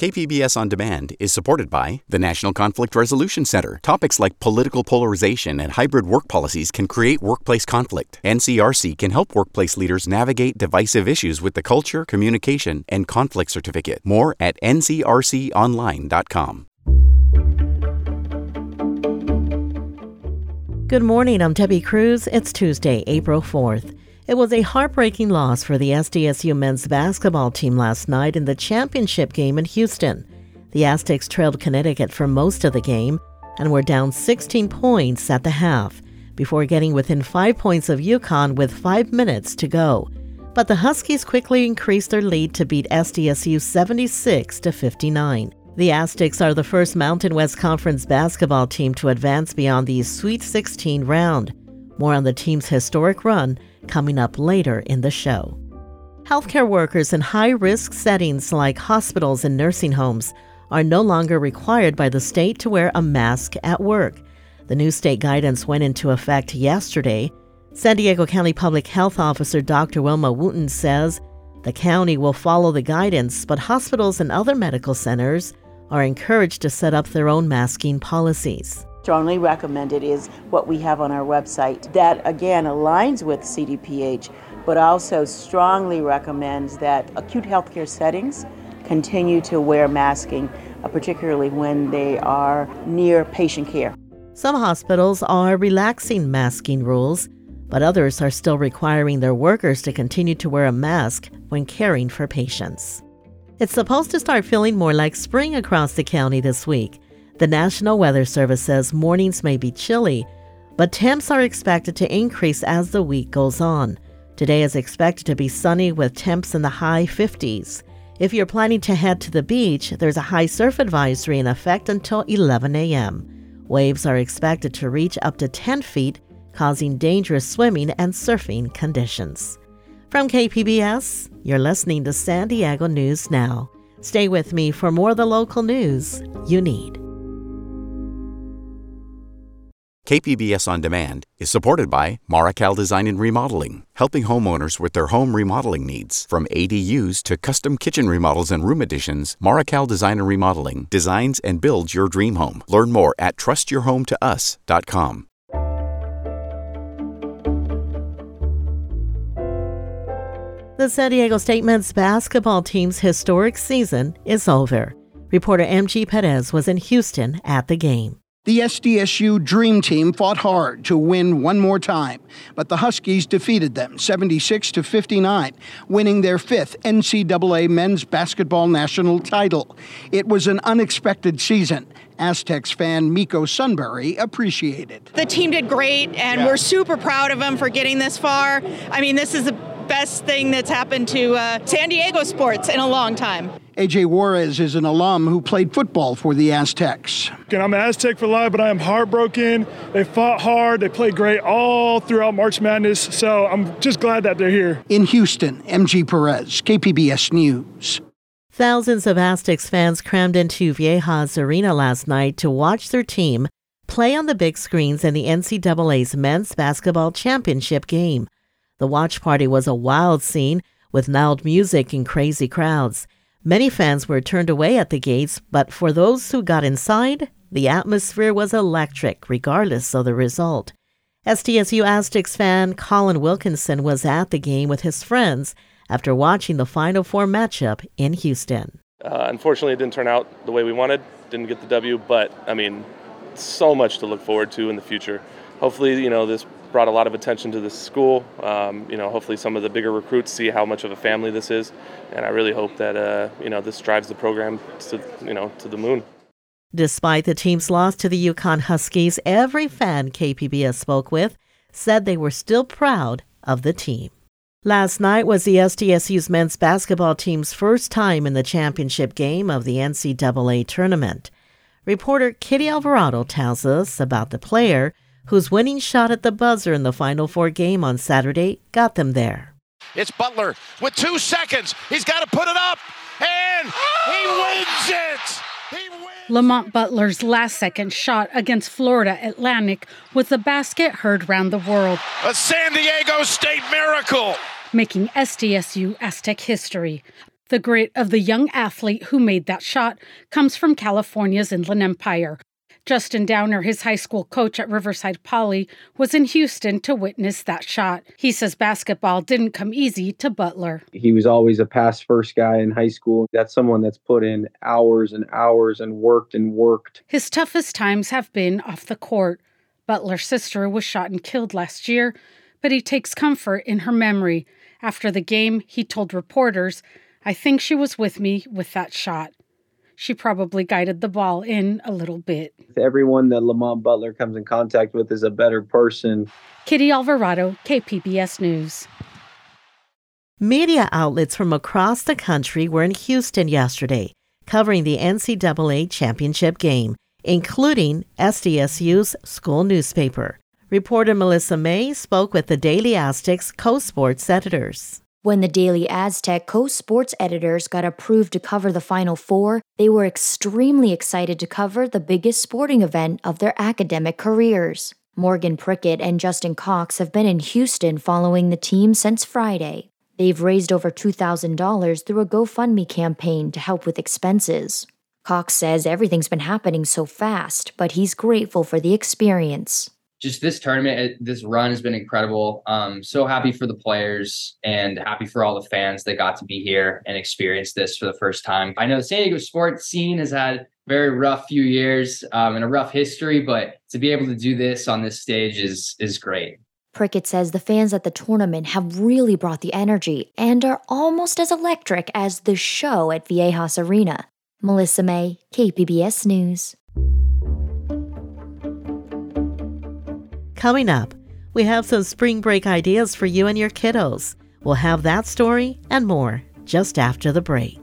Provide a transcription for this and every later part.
KPBS On Demand is supported by the National Conflict Resolution Center. Topics like political polarization and hybrid work policies can create workplace conflict. NCRC can help workplace leaders navigate divisive issues with the Culture, Communication, and Conflict Certificate. More at ncrconline.com. Good morning. I'm Debbie Cruz. It's Tuesday, April 4th. It was a heartbreaking loss for the SDSU men's basketball team last night in the championship game in Houston. The Aztecs trailed Connecticut for most of the game and were down 16 points at the half before getting within five points of UConn with five minutes to go. But the Huskies quickly increased their lead to beat SDSU 76 to 59. The Aztecs are the first Mountain West Conference basketball team to advance beyond the Sweet 16 round. More on the team's historic run coming up later in the show. Healthcare workers in high risk settings like hospitals and nursing homes are no longer required by the state to wear a mask at work. The new state guidance went into effect yesterday. San Diego County Public Health Officer Dr. Wilma Wooten says the county will follow the guidance, but hospitals and other medical centers are encouraged to set up their own masking policies strongly recommended is what we have on our website. That again aligns with CDPH, but also strongly recommends that acute healthcare settings continue to wear masking, uh, particularly when they are near patient care. Some hospitals are relaxing masking rules, but others are still requiring their workers to continue to wear a mask when caring for patients. It's supposed to start feeling more like spring across the county this week. The National Weather Service says mornings may be chilly, but temps are expected to increase as the week goes on. Today is expected to be sunny with temps in the high 50s. If you're planning to head to the beach, there's a high surf advisory in effect until 11 a.m. Waves are expected to reach up to 10 feet, causing dangerous swimming and surfing conditions. From KPBS, you're listening to San Diego News Now. Stay with me for more of the local news you need. KPBS On Demand is supported by Marical Design and Remodeling, helping homeowners with their home remodeling needs. From ADUs to custom kitchen remodels and room additions, Marical Design and Remodeling designs and builds your dream home. Learn more at trustyourhometous.com. The San Diego State men's basketball team's historic season is over. Reporter MG Perez was in Houston at the game. The SDSU Dream Team fought hard to win one more time, but the Huskies defeated them 76 to 59, winning their fifth NCAA men's basketball national title. It was an unexpected season. Aztecs fan Miko Sunbury appreciated. The team did great, and yeah. we're super proud of them for getting this far. I mean, this is the best thing that's happened to uh, San Diego sports in a long time. AJ Juarez is an alum who played football for the Aztecs. And I'm an Aztec for life, but I am heartbroken. They fought hard, they played great all throughout March Madness, so I'm just glad that they're here. In Houston, MG Perez, KPBS News. Thousands of Aztecs fans crammed into Viejas Arena last night to watch their team play on the big screens in the NCAA's men's basketball championship game. The watch party was a wild scene with loud music and crazy crowds. Many fans were turned away at the gates, but for those who got inside, the atmosphere was electric, regardless of the result. SDSU Aztecs fan Colin Wilkinson was at the game with his friends after watching the Final Four matchup in Houston. Uh, unfortunately, it didn't turn out the way we wanted. Didn't get the W, but I mean, so much to look forward to in the future. Hopefully, you know, this brought a lot of attention to this school. Um, you know, hopefully some of the bigger recruits see how much of a family this is, and I really hope that uh, you know this drives the program to you know to the moon. Despite the team's loss to the UConn Huskies, every fan KPBS spoke with said they were still proud of the team. Last night was the SDSU's men's basketball team's first time in the championship game of the NCAA tournament. Reporter Kitty Alvarado tells us about the player whose winning shot at the buzzer in the Final Four game on Saturday got them there. It's Butler with two seconds. He's got to put it up, and he wins it. He wins. Lamont Butler's last second shot against Florida Atlantic was the basket heard round the world. A San Diego State miracle. Making SDSU Aztec history. The grit of the young athlete who made that shot comes from California's Inland Empire. Justin Downer, his high school coach at Riverside Poly, was in Houston to witness that shot. He says basketball didn't come easy to Butler. He was always a pass first guy in high school. That's someone that's put in hours and hours and worked and worked. His toughest times have been off the court. Butler's sister was shot and killed last year, but he takes comfort in her memory. After the game, he told reporters, I think she was with me with that shot. She probably guided the ball in a little bit. Everyone that Lamont Butler comes in contact with is a better person. Kitty Alvarado, KPBS News. Media outlets from across the country were in Houston yesterday covering the NCAA championship game, including SDSU's school newspaper. Reporter Melissa May spoke with the Daily Aztecs co sports editors. When the Daily Aztec co sports editors got approved to cover the Final Four, they were extremely excited to cover the biggest sporting event of their academic careers. Morgan Prickett and Justin Cox have been in Houston following the team since Friday. They've raised over $2,000 through a GoFundMe campaign to help with expenses. Cox says everything's been happening so fast, but he's grateful for the experience just this tournament, this run has been incredible. Um, so happy for the players and happy for all the fans that got to be here and experience this for the first time. I know the San Diego sports scene has had very rough few years um, and a rough history, but to be able to do this on this stage is is great. Prickett says the fans at the tournament have really brought the energy and are almost as electric as the show at Viejas Arena. Melissa May, KPBS News. Coming up, we have some spring break ideas for you and your kiddos. We'll have that story and more just after the break.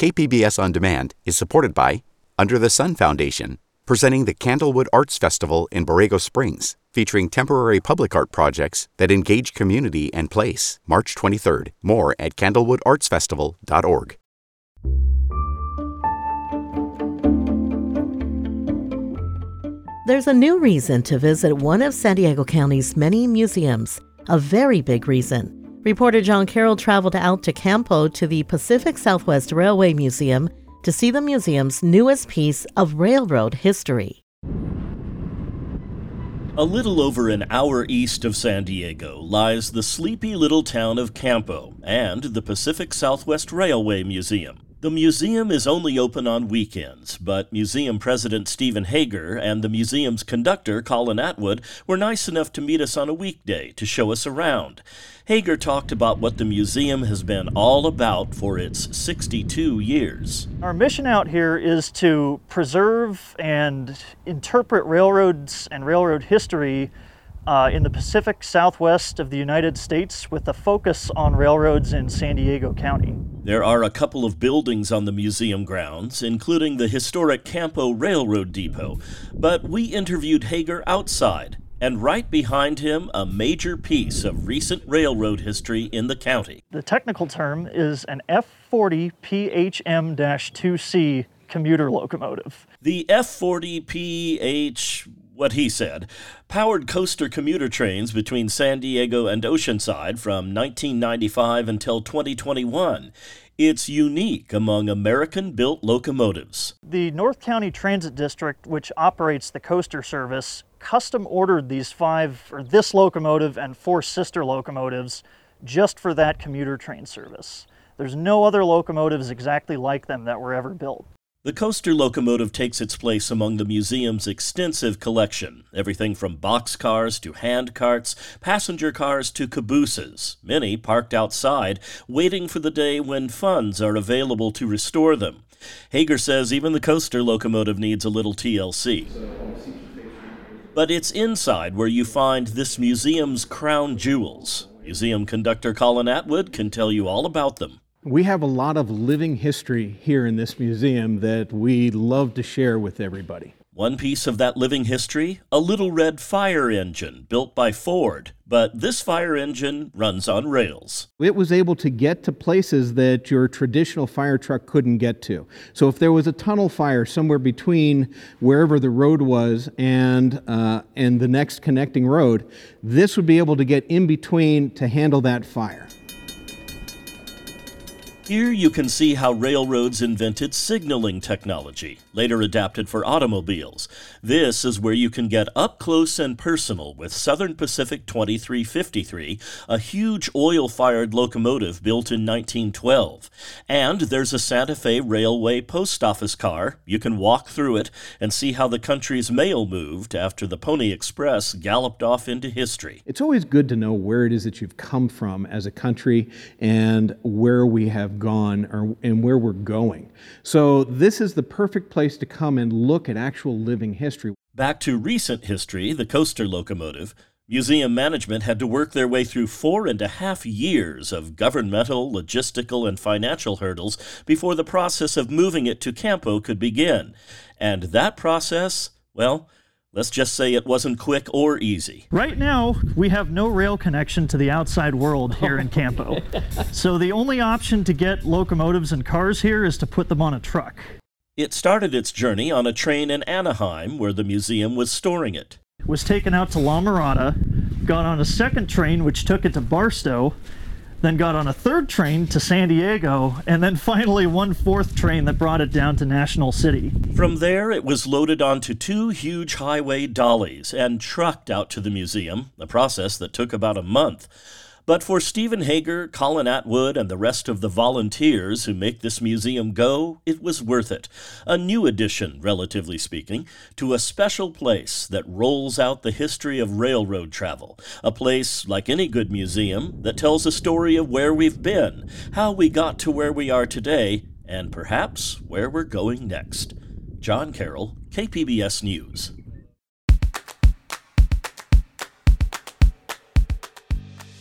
KPBS On Demand is supported by Under the Sun Foundation, presenting the Candlewood Arts Festival in Borrego Springs, featuring temporary public art projects that engage community and place. March 23rd. More at candlewoodartsfestival.org. There's a new reason to visit one of San Diego County's many museums, a very big reason. Reporter John Carroll traveled out to Campo to the Pacific Southwest Railway Museum to see the museum's newest piece of railroad history. A little over an hour east of San Diego lies the sleepy little town of Campo and the Pacific Southwest Railway Museum. The museum is only open on weekends, but museum president Stephen Hager and the museum's conductor Colin Atwood were nice enough to meet us on a weekday to show us around. Hager talked about what the museum has been all about for its 62 years. Our mission out here is to preserve and interpret railroads and railroad history uh, in the Pacific Southwest of the United States with a focus on railroads in San Diego County. There are a couple of buildings on the museum grounds, including the historic Campo Railroad Depot, but we interviewed Hager outside, and right behind him, a major piece of recent railroad history in the county. The technical term is an F40 PHM 2C commuter locomotive. The F40 PH what he said, powered coaster commuter trains between San Diego and Oceanside from 1995 until 2021. It's unique among American built locomotives. The North County Transit District, which operates the coaster service, custom ordered these five, or this locomotive and four sister locomotives just for that commuter train service. There's no other locomotives exactly like them that were ever built. The coaster locomotive takes its place among the museum's extensive collection, everything from boxcars to hand carts, passenger cars to cabooses, many parked outside, waiting for the day when funds are available to restore them. Hager says even the coaster locomotive needs a little TLC. But it's inside where you find this museum's crown jewels. Museum conductor Colin Atwood can tell you all about them. We have a lot of living history here in this museum that we love to share with everybody. One piece of that living history a little red fire engine built by Ford. But this fire engine runs on rails. It was able to get to places that your traditional fire truck couldn't get to. So if there was a tunnel fire somewhere between wherever the road was and, uh, and the next connecting road, this would be able to get in between to handle that fire. Here you can see how railroads invented signaling technology, later adapted for automobiles. This is where you can get up close and personal with Southern Pacific 2353, a huge oil fired locomotive built in 1912. And there's a Santa Fe Railway post office car. You can walk through it and see how the country's mail moved after the Pony Express galloped off into history. It's always good to know where it is that you've come from as a country and where we have gone or, and where we're going. So, this is the perfect place to come and look at actual living history. Back to recent history, the coaster locomotive. Museum management had to work their way through four and a half years of governmental, logistical, and financial hurdles before the process of moving it to Campo could begin. And that process, well, Let's just say it wasn't quick or easy. Right now, we have no rail connection to the outside world here in Campo. so the only option to get locomotives and cars here is to put them on a truck. It started its journey on a train in Anaheim where the museum was storing it. Was taken out to La Mirada, got on a second train which took it to Barstow, then got on a third train to San Diego, and then finally one fourth train that brought it down to National City. From there, it was loaded onto two huge highway dollies and trucked out to the museum, a process that took about a month. But for Stephen Hager, Colin Atwood, and the rest of the volunteers who make this museum go, it was worth it. A new addition, relatively speaking, to a special place that rolls out the history of railroad travel. A place, like any good museum, that tells a story of where we've been, how we got to where we are today, and perhaps where we're going next. John Carroll, KPBS News.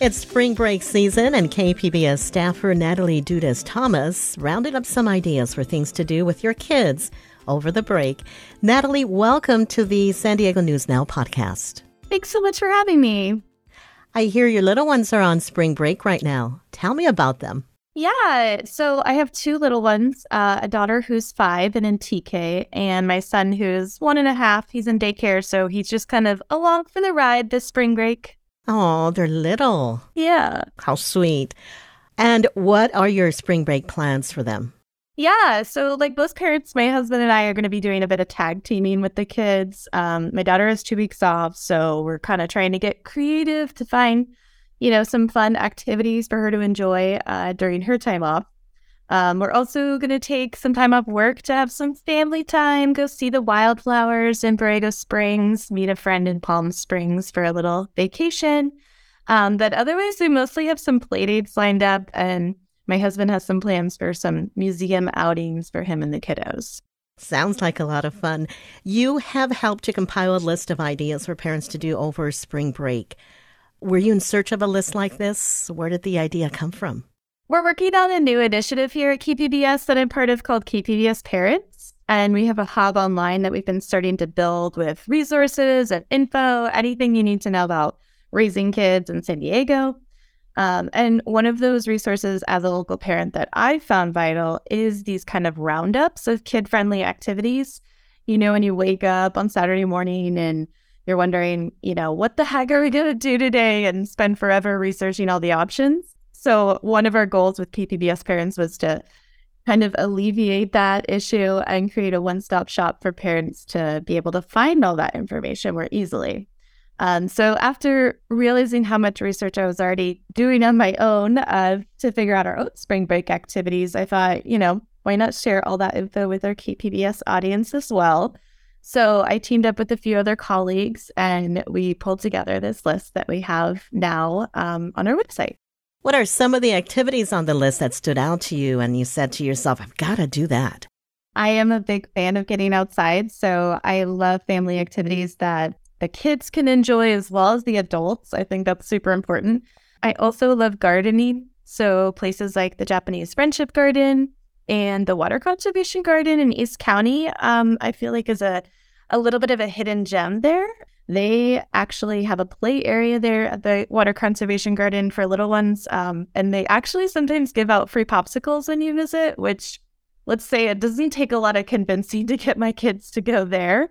It's spring break season, and KPBS staffer Natalie Dudas Thomas rounded up some ideas for things to do with your kids over the break. Natalie, welcome to the San Diego News Now podcast. Thanks so much for having me. I hear your little ones are on spring break right now. Tell me about them. Yeah, so I have two little ones uh, a daughter who's five and in TK, and my son who's one and a half. He's in daycare, so he's just kind of along for the ride this spring break. Oh, they're little. Yeah. How sweet. And what are your spring break plans for them? Yeah, so like most parents, my husband and I are going to be doing a bit of tag teaming with the kids. Um, my daughter is two weeks off, so we're kind of trying to get creative to find, you know, some fun activities for her to enjoy uh, during her time off. Um, we're also going to take some time off work to have some family time, go see the wildflowers in Borrego Springs, meet a friend in Palm Springs for a little vacation. Um, but otherwise, we mostly have some play dates lined up, and my husband has some plans for some museum outings for him and the kiddos. Sounds like a lot of fun. You have helped to compile a list of ideas for parents to do over spring break. Were you in search of a list like this? Where did the idea come from? We're working on a new initiative here at KPBS that I'm part of called KPBS Parents. And we have a hub online that we've been starting to build with resources and info, anything you need to know about raising kids in San Diego. Um, and one of those resources as a local parent that I found vital is these kind of roundups of kid friendly activities. You know, when you wake up on Saturday morning and you're wondering, you know, what the heck are we going to do today and spend forever researching all the options? So, one of our goals with KPBS Parents was to kind of alleviate that issue and create a one stop shop for parents to be able to find all that information more easily. Um, so, after realizing how much research I was already doing on my own uh, to figure out our own spring break activities, I thought, you know, why not share all that info with our KPBS audience as well? So I teamed up with a few other colleagues and we pulled together this list that we have now um, on our website. What are some of the activities on the list that stood out to you and you said to yourself, I've got to do that? I am a big fan of getting outside. So I love family activities that the kids can enjoy as well as the adults. I think that's super important. I also love gardening. So places like the Japanese Friendship Garden and the Water Conservation Garden in East County, um, I feel like is a, a little bit of a hidden gem there. They actually have a play area there at the Water Conservation Garden for little ones. Um, and they actually sometimes give out free popsicles when you visit, which let's say it doesn't take a lot of convincing to get my kids to go there.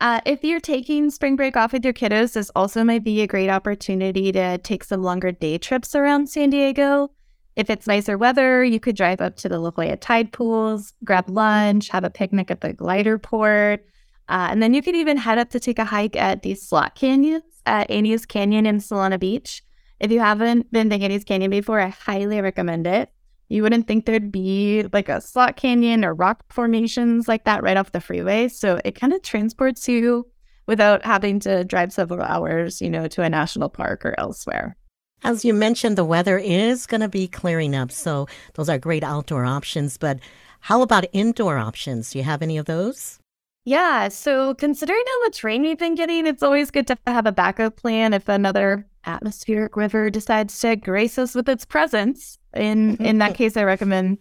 Uh, if you're taking spring break off with your kiddos, this also might be a great opportunity to take some longer day trips around San Diego. If it's nicer weather, you could drive up to the La Jolla Tide Pools, grab lunch, have a picnic at the glider port, uh, and then you could even head up to take a hike at these slot canyons at Annie's Canyon in Solana Beach. If you haven't been to Annie's Canyon before, I highly recommend it. You wouldn't think there'd be like a slot canyon or rock formations like that right off the freeway. So it kind of transports you without having to drive several hours, you know, to a national park or elsewhere. As you mentioned, the weather is going to be clearing up. So those are great outdoor options. But how about indoor options? Do you have any of those? Yeah. So considering how much rain we've been getting, it's always good to have a backup plan if another atmospheric river decides to grace us with its presence. In in that case, I recommend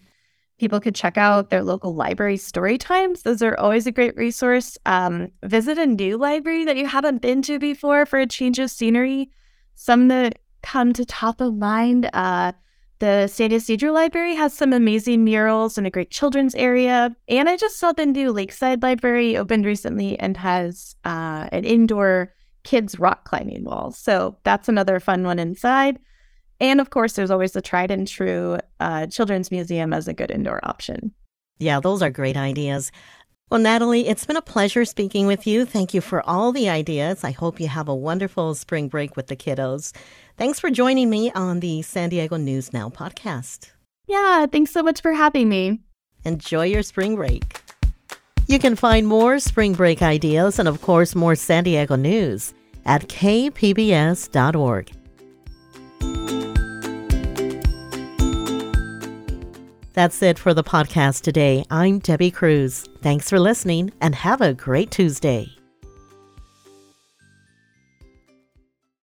people could check out their local library story times. Those are always a great resource. Um, visit a new library that you haven't been to before for a change of scenery. Some that come to top of mind. Uh, the San Ysidro Library has some amazing murals and a great children's area. And I just saw the new Lakeside Library opened recently and has uh, an indoor kids rock climbing wall. So that's another fun one inside. And of course, there's always the tried and true uh, Children's Museum as a good indoor option. Yeah, those are great ideas. Well, Natalie, it's been a pleasure speaking with you. Thank you for all the ideas. I hope you have a wonderful spring break with the kiddos. Thanks for joining me on the San Diego News Now podcast. Yeah, thanks so much for having me. Enjoy your spring break. You can find more spring break ideas and, of course, more San Diego news at kpbs.org. That's it for the podcast today. I'm Debbie Cruz. Thanks for listening and have a great Tuesday.